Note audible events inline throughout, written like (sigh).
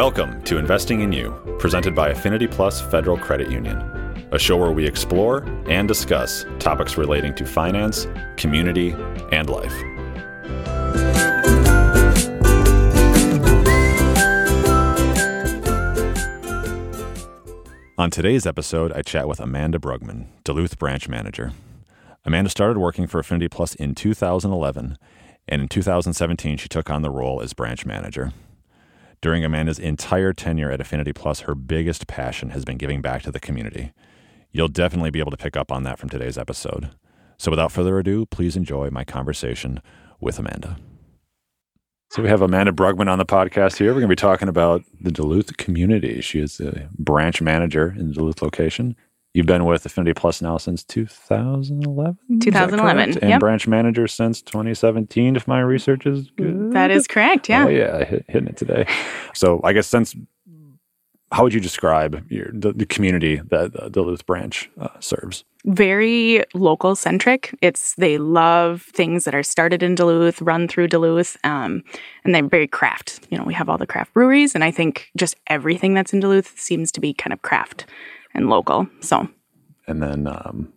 Welcome to Investing in You, presented by Affinity Plus Federal Credit Union, a show where we explore and discuss topics relating to finance, community, and life. On today's episode, I chat with Amanda Brugman, Duluth branch manager. Amanda started working for Affinity Plus in 2011, and in 2017, she took on the role as branch manager. During Amanda's entire tenure at Affinity Plus, her biggest passion has been giving back to the community. You'll definitely be able to pick up on that from today's episode. So without further ado, please enjoy my conversation with Amanda. So we have Amanda Brugman on the podcast here. We're going to be talking about the Duluth community. She is a branch manager in the Duluth location. You've been with Affinity Plus now since 2011? 2011. And yep. branch manager since 2017, if my research is good. That is correct. Yeah. Oh, yeah. Hit, hitting it today. (laughs) So I guess since, how would you describe your, the, the community that the Duluth branch uh, serves? Very local centric. It's they love things that are started in Duluth, run through Duluth, um, and they're very craft. You know, we have all the craft breweries, and I think just everything that's in Duluth seems to be kind of craft and local. So, and then um,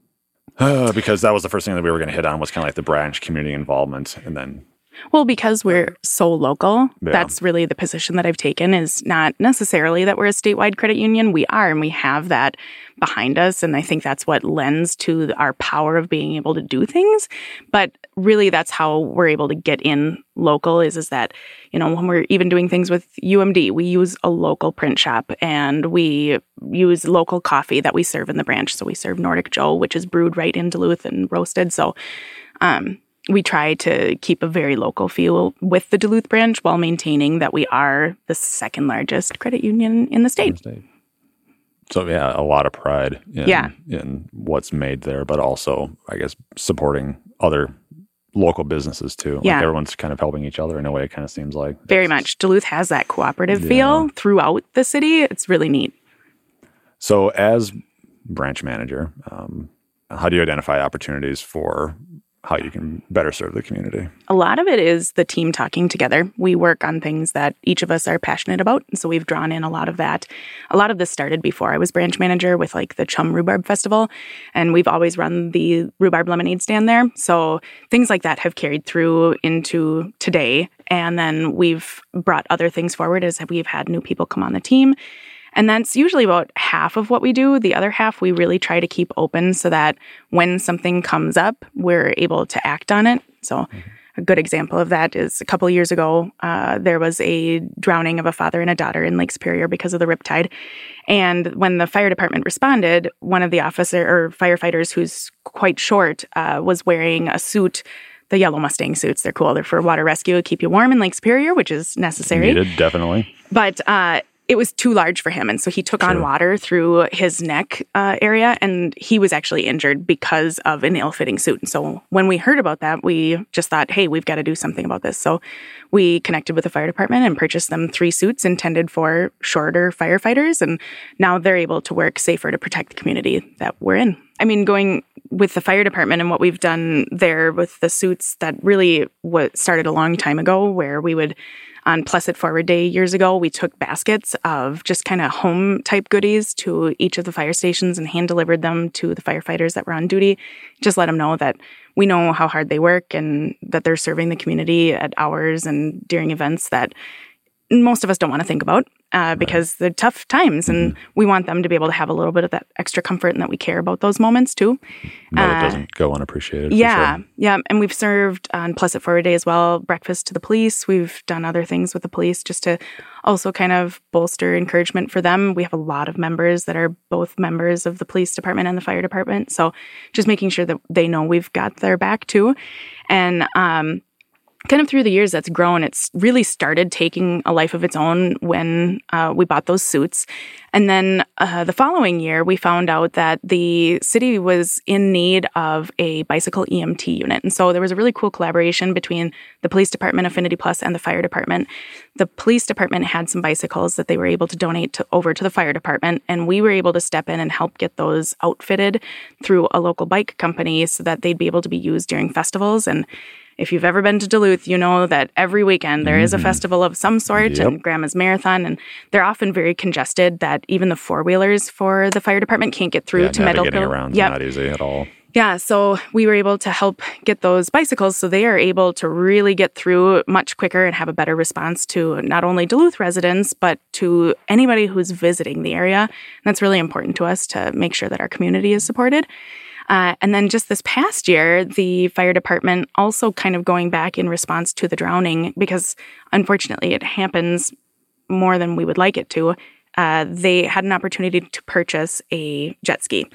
(sighs) because that was the first thing that we were going to hit on was kind of like the branch community involvement, and then well, because we're so local, Yeah. that's really the position that I've taken is not necessarily that we're a statewide credit union. We are, and we have that behind us. And I think that's what lends to our power of being able to do things. But really, that's how we're able to get in local is, is that, you know, when we're even doing things with UMD, we use a local print shop and we use local coffee that we serve in the branch. So we serve Nordic Joe, which is brewed right in Duluth and roasted. So, um, we try to keep a very local feel with the Duluth branch while maintaining that we are the second largest credit union in the state. So yeah, a lot of pride in, Yeah. in what's made there, but also I guess supporting other local businesses too. Like Yeah. everyone's kind of helping each other in a way. It kind of seems like Very much. Duluth has that cooperative Yeah. feel throughout the city. It's really neat. So as branch manager, um, how do you identify opportunities for how you can better serve the community? A lot of it is the team talking together. We work on things that each of us are passionate about. So we've drawn in a lot of that. A lot of this started before I was branch manager with like the Chum Rhubarb Festival. And we've always run the rhubarb lemonade stand there. So things like that have carried through into today. And then we've brought other things forward as we've had new people come on the team. And that's usually about half of what we do. The other half we really try to keep open so that when something comes up, we're able to act on it. So, a good example of that is a couple years ago, uh, there was a drowning of a father and a daughter in Lake Superior because of the riptide. And when the fire department responded, one of the officer or firefighters who's quite short uh, was wearing a suit. The yellow Mustang suits, they're cool. They're for water rescue, keep you warm in Lake Superior, which is necessary Needed, definitely. but uh, it was too large for him, and so he took on water through his neck uh, area, and he was actually injured because of an ill-fitting suit. And so when we heard about that, we just thought, "Hey, we've got to do something about this." So we connected with the fire department and purchased them three suits intended for shorter firefighters, and now they're able to work safer to protect the community that we're in. I mean, going with the fire department and what we've done there with the suits that really what started a long time ago, where we would on Plus It Forward Day years ago, we took baskets of just kind of home type goodies to each of the fire stations and hand delivered them to the firefighters that were on duty. Just let them know that we know how hard they work and that they're serving the community at hours and during events that most of us don't want to think about uh, because they're tough times and we want them to be able to have a little bit of that extra comfort and that we care about those moments too. No, it Uh, doesn't go unappreciated. Yeah, sure. yeah, and we've served on Plus It Forward Day as well breakfast to the police. We've done other things with the police just to also kind of bolster encouragement for them. We have a lot of members that are both members of the police department and the fire department, so just making sure that they know we've got their back too, and um, kind of through the years that's grown. It's really started taking a life of its own when uh, we bought those suits. And then uh, the following year we found out that the city was in need of a bicycle emt unit. And so there was a really cool collaboration between the police department affinity plus and the fire department. The police department had some bicycles that they were able to donate to, over to the fire department and we were able to step in and help get those outfitted through a local bike company so that they'd be able to be used during festivals. And if you've ever been to Duluth, you know that every weekend there is a mm-hmm. festival of some sort Yep. and Grandma's Marathon, and they're often very congested that even the four wheelers for the fire department can't get through Yeah, to Meadowville. around is Yep. not easy at all. Yeah, so we were able to help get those bicycles so they are able to really get through much quicker and have a better response to not only Duluth residents, but to anybody who's visiting the area. And that's really important to us to make sure that our community is supported. Uh, and then just this past year, the fire department also kind of going back in response to the drowning because unfortunately it happens more than we would like it to. Uh, they had an opportunity to purchase a jet ski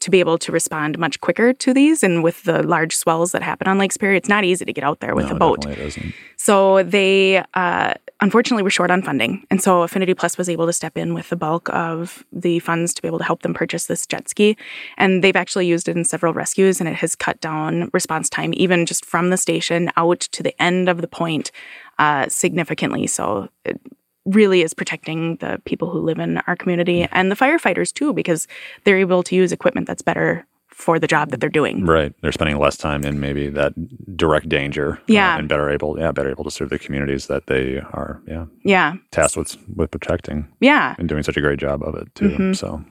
to be able to respond much quicker to these. And with the large swells that happen on Lake Superior, it's not easy to get out there with No, a boat. definitely it isn't. So they uh, unfortunately we were short on funding. And so Affinity Plus was able to step in with the bulk of the funds to be able to help them purchase this jet ski. And they've actually used it in several rescues and it has cut down response time, even just from the station out to the end of the point, uh, significantly. So it really is protecting the people who live in our community and the firefighters too, because they're able to use equipment that's better for the job that they're doing. Right. They're spending less time in maybe that direct danger. uh, Yeah. and better able, yeah, better able to serve the communities that they are, yeah, Yeah. tasked with with protecting Yeah. and doing such a great job of it too. Mm-hmm. So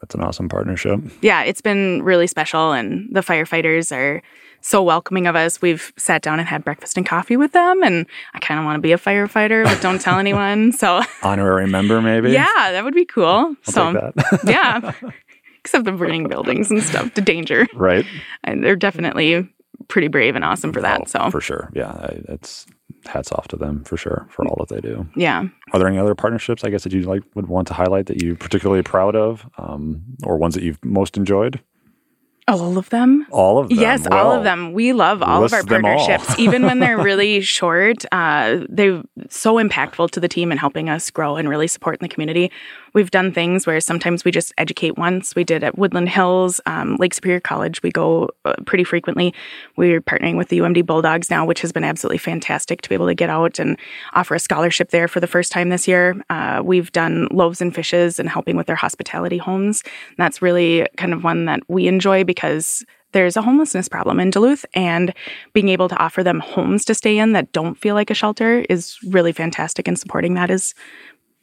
that's an awesome partnership. yeah, it's been really special, and the firefighters are so welcoming of us. We've sat down and had breakfast and coffee with them, and I kind of want to be a firefighter, but don't tell (laughs) anyone. So, Honorary member, maybe. yeah, that would be cool. I'll so, (laughs) yeah, except the burning buildings and stuff to danger, (laughs) right. (laughs) and they're definitely pretty brave and awesome for that. Oh, so, for sure, yeah, I- it's hats off to them for sure for all that they do. yeah. Are there any other partnerships? I guess that you like would want to highlight that you're particularly proud of, um, or ones that you've most enjoyed? All of them? All of them. Yes, all of them. We love all of our list them all. partnerships, (laughs) even when they're really short. Uh, they're so impactful to the team and helping us grow and really support in the community. We've done things where sometimes we just educate once. We did at Woodland Hills, um, Lake Superior College. We go uh, pretty frequently. We're partnering with the UMD Bulldogs now, which has been absolutely fantastic to be able to get out and offer a scholarship there for the first time this year. Uh, we've done loaves and fishes and helping with their hospitality homes. And that's really kind of one that we enjoy because there's a homelessness problem in Duluth, and being able to offer them homes to stay in that don't feel like a shelter is really fantastic. And supporting that is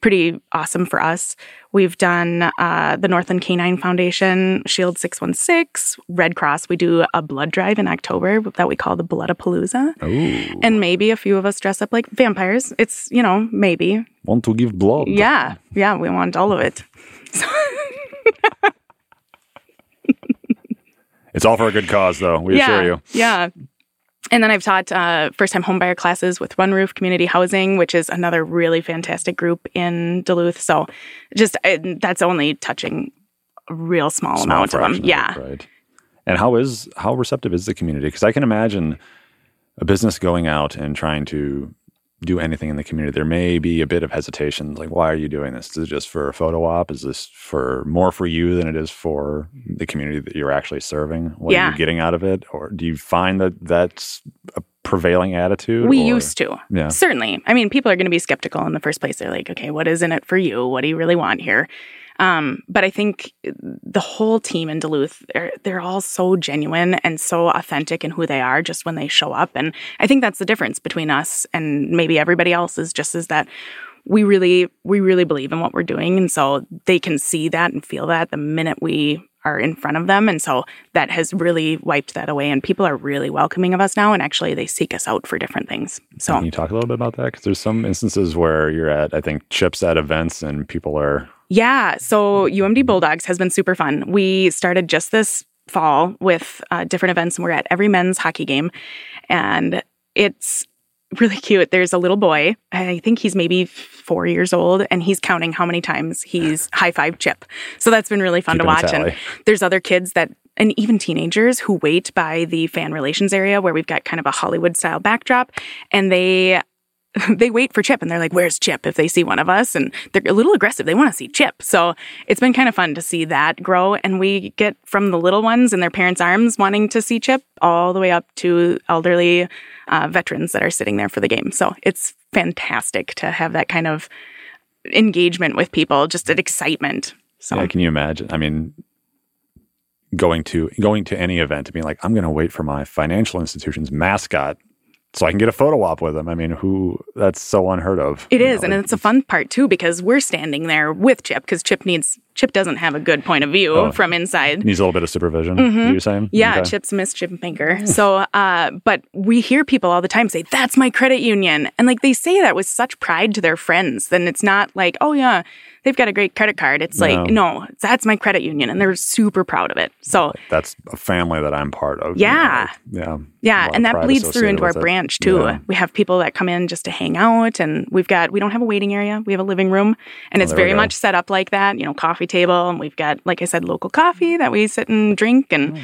pretty awesome for us. We've done uh, the Northland Canine Foundation, Shield 616, Red Cross. We do a blood drive in October that we call the Bloodapalooza. Ooh, And maybe a few of us dress up like vampires. It's, you know, maybe. want to give blood? Yeah. Yeah. We want all of it. (laughs) It's all for a good cause, though. We yeah, assure you. Yeah. And then I've taught uh, first time homebuyer classes with One Roof Community Housing, which is another really fantastic group in Duluth. So just uh, that's only touching a real small, Small amount of them. Yeah. right. And how is how receptive is the community? Because I can imagine a business going out and trying to do anything in the community. There may be a bit of hesitation, like, why are you doing this? Is it just for a photo op? Is this for more for you than it is for the community that you're actually serving? What are you getting out of it? Or do you find that that's a prevailing attitude? We or- used to. Yeah. Certainly. I mean, people are going to be skeptical in the first place. They're like, okay, what is in it for you? What do you really want here? Um, but I think the whole team in Duluth, they're, they're all so genuine and so authentic in who they are just when they show up. And I think that's the difference between us and maybe everybody else is just is that we really, we really believe in what we're doing. And so they can see that and feel that the minute we are in front of them. And so that has really wiped that away. And people are really welcoming of us now. And actually, they seek us out for different things. So Can you talk a little bit about that? Because there's some instances where you're at, I think, chips at events and people are Yeah. So UMD Bulldogs has been super fun. We started just this fall with uh, different events, and we're at every men's hockey game. And it's really cute. There's a little boy, I think he's maybe four years old, and he's counting how many times he's (laughs) high five Chip. So that's been really fun Keeping to watch. And there's other kids that, and even teenagers who wait by the fan relations area where we've got kind of a Hollywood style backdrop, and they (laughs) they wait for Chip and they're like, Where's Chip? if they see one of us. And they're a little aggressive. They want to see Chip. So it's been kind of fun to see that grow. And we get from the little ones in their parents' arms wanting to see Chip all the way up to elderly uh, veterans that are sitting there for the game. So it's fantastic to have that kind of engagement with people, just an excitement. So Yeah, can you imagine? I mean, going to going to any event and being like, I'm going to wait for my financial institution's mascot so I can get a photo op with him. I mean, who that's so unheard of. It is, know, and like, it's a fun part too because we're standing there with Chip because Chip needs Chip doesn't have a good point of view Oh. from inside. needs a little bit of supervision. Mm-hmm. You saying? Yeah, Okay. Chip's Chip maker. So, uh, but we hear people all the time say, "That's my credit union," and like they say that with such pride to their friends. Then it's not like, "Oh yeah, they've got a great credit card." It's like, No. no, that's my credit union, and they're super proud of it. So, That's a family that I'm part of. you know, Yeah. like, yeah. yeah, and that bleeds through into our it. branch too. Yeah. We have people that come in just to hang out, and we've got we don't have a waiting area. We have a living room, and it's Oh, we very much set up like that. You know, coffee table, and we've got, like I said, local coffee that we sit and drink, and Mm.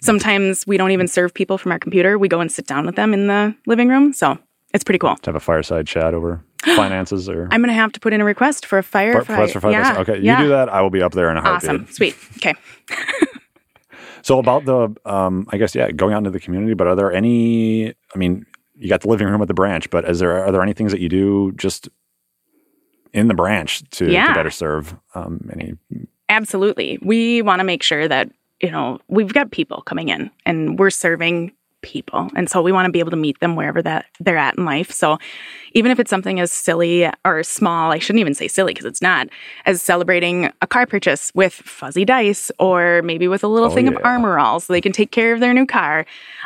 sometimes we don't even serve people from our computer. We go and sit down with them in the living room, so it's pretty cool. To have a fireside chat over (gasps) finances or I'm gonna have to put in a request for a fire. for us for five yeah. Okay, you yeah. do that. I will be up there in a heartbeat. Awesome, sweet. (laughs) Okay. (laughs) So about the, um, I guess yeah, going out into the community. But are there any? I mean, you got the living room at the branch, but is there are there any things that you do just in the branch to, to better serve um, any? Absolutely. We want to make sure that, you know, we've got people coming in and we're serving people. And so we want to be able to meet them wherever that they're at in life. So even if it's something as silly or small, I shouldn't even say silly because it's not, as celebrating a car purchase with fuzzy dice or maybe with a little Oh, thing yeah. of armor all so they can take care of their new car.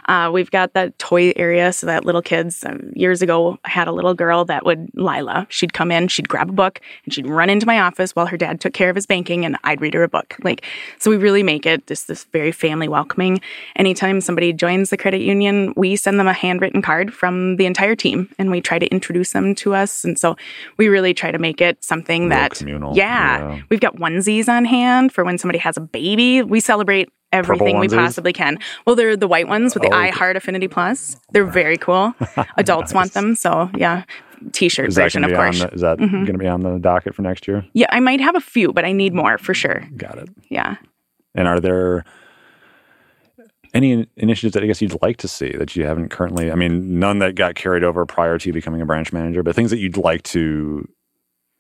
Uh, we've got that toy area so that little kids, um, years ago, I had a little girl that would, Lila, she'd come in, she'd grab a book and she'd run into my office while her dad took care of his banking and I'd read her a book. Like, so we really make it this, this very family welcoming. Anytime somebody joins the credit union, we send them a handwritten card from the entire team and we try to introduce them to us. And so we really try to make it something Real that, communal. yeah, Yeah. we've got onesies on hand for when somebody has a baby. We celebrate everything we possibly can. Well, they're the white ones with the Oh, I. Heart Affinity Plus. They're very cool. (laughs) Adults want them, so yeah. T-shirt version, of to be on? course. The, is that Mhm. going to be on the docket for next year? Yeah, I might have a few, but I need more for sure. Got it. Yeah. And are there any initiatives that I guess you'd like to see that you haven't currently? I mean, none that got carried over prior to you becoming a branch manager, but things that you'd like to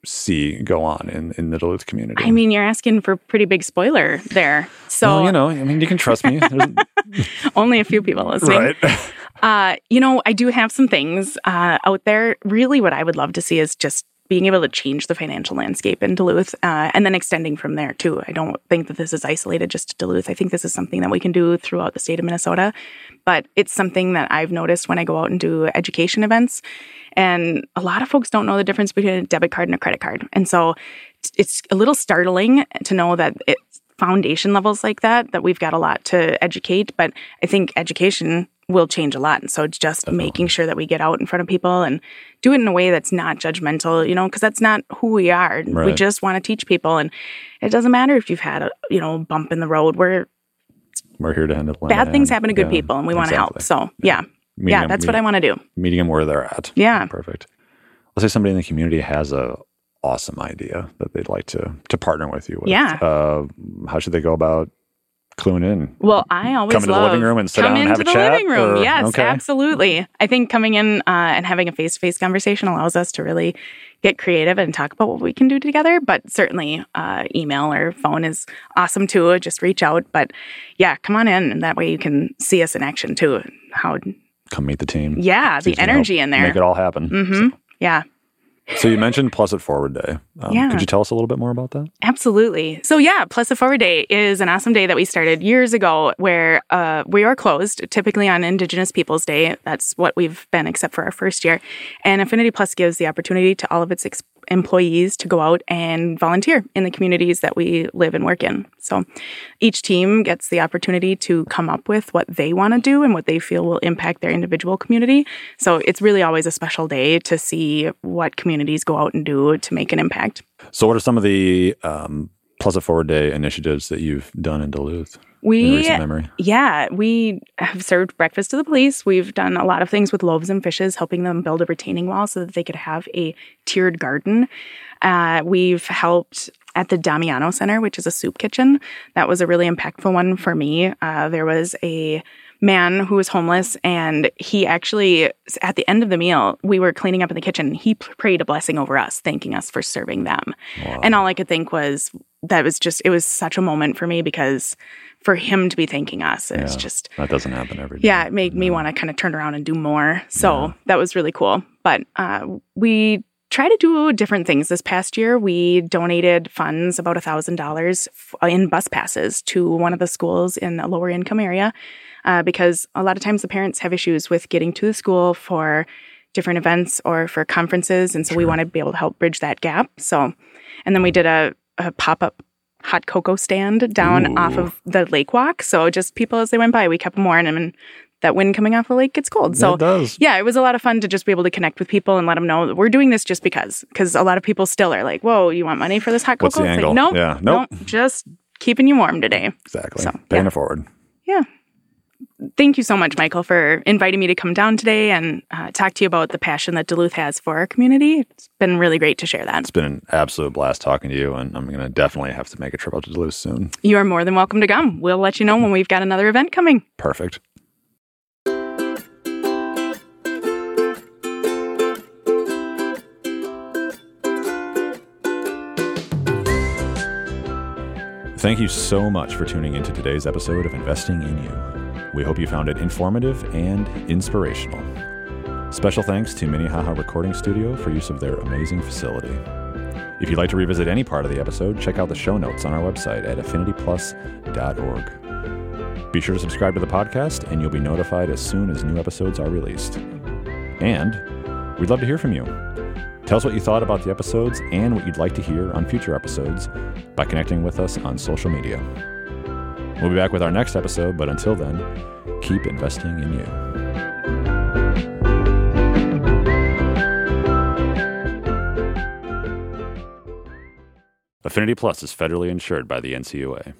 see go on in, in the Duluth community. I mean, you're asking for pretty big spoiler there. So well, you know, I mean, you can trust me, (laughs) There's- (laughs) only a few people listening. right? (laughs) Uh, you know, I do have some things uh, out there. Really, what I would love to see is just being able to change the financial landscape in Duluth uh, and then extending from there too. I don't think that this is isolated just to Duluth. I think this is something that we can do throughout the state of Minnesota. But it's something that I've noticed when I go out and do education events. And a lot of folks don't know the difference between a debit card and a credit card. And so it's a little startling to know that it's foundation levels like that, that we've got a lot to educate. But I think education will change a lot. And so it's just making sure that we get out in front of people and do it in a way that's not judgmental, you know, because that's not who we are. We just want to teach people. And it doesn't matter if you've had a, you know, bump in the road. We're We're here to handle bad things happen to good people and we want to help. So yeah. Meeting yeah, them- that's what I want to do. meeting them where they're at. Yeah. Perfect. Let's say somebody in the community has a awesome idea that they'd like to to partner with you with. Yeah. Uh, how should they go about cluing in? Well, I always Come into the living room and sit down and into have a the chat, living room. or- Yes, okay. absolutely. I think coming in uh, and having a face to face conversation allows us to really get creative and talk about what we can do together. But certainly, uh, email or phone is awesome too. Just reach out. But yeah, come on in, and that way you can see us in action too. How Come meet the team. yeah, the if you can energy in there. Make it all happen. hmm Yeah. So you mentioned Plus It Forward Day. Um, Yeah. Could you tell us a little bit more about that? Absolutely. So yeah, Plus It Forward Day is an awesome day that we started years ago where uh, we are closed typically on Indigenous Peoples Day. That's what we've been except for our first year. And Affinity Plus gives the opportunity to all of its ex- employees to go out and volunteer in the communities that we live and work in. So each team gets the opportunity to come up with what they want to do and what they feel will impact their individual community. So it's really always a special day to see what communities go out and do to make an impact. So, what are some of the um, Plus It Forward Day initiatives that you've done in Duluth in We memory? Yeah, we have served breakfast to the police. We've done a lot of things with loaves and fishes, helping them build a retaining wall so that they could have a tiered garden. Uh, we've helped at the Damiano Center, which is a soup kitchen. That was a really impactful one for me. Uh, there was a man who was homeless, and he actually, at the end of the meal, we were cleaning up in the kitchen. He prayed a blessing over us, thanking us for serving them. Wow. And all I could think was that was just, it was such a moment for me because for him to be thanking us it's Yeah. just That doesn't happen every day. yeah, it made me want to kind of turn around and do more. So that was really cool. But uh, we try to do different things. This past year, we donated funds, about $1,000 in bus passes to one of the schools in a lower income area uh, because a lot of times the parents have issues with getting to the school for different events or for conferences. And so we Sure. want to be able to help bridge that gap. So, and then we did a, a pop up hot cocoa stand down off of the lake walk. So just people as they went by, we kept them warm and that wind coming off the lake gets cold. So it yeah, it was a lot of fun to just be able to connect with people and let them know that we're doing this just because. Because a lot of people still are like, "Whoa, you want money for this hot cocoa?" What's the It's angle? Like, nope, Yeah, nope. just keeping you warm today. Exactly. So, Paying yeah. it forward. Thank you so much, Michael, for inviting me to come down today and uh, talk to you about the passion that Duluth has for our community. It's been really great to share that. It's been an absolute blast talking to you, and I'm going to definitely have to make a trip out to Duluth soon. You are more than welcome to come. We'll let you know when we've got another event coming. Perfect. Thank you so much for tuning into today's episode of Investing in You. We hope you found it informative and inspirational. Special thanks to Minnehaha Recording Studio for use of their amazing facility. If you'd like to revisit any part of the episode, check out the show notes on our website at affinityplus.org. Be sure to subscribe to the podcast, and you'll be notified as soon as new episodes are released. And we'd love to hear from you. Tell us what you thought about the episodes and what you'd like to hear on future episodes by connecting with us on social media. We'll be back with our next episode, but until then, keep investing in you. Affinity Plus is federally insured by the NCUA.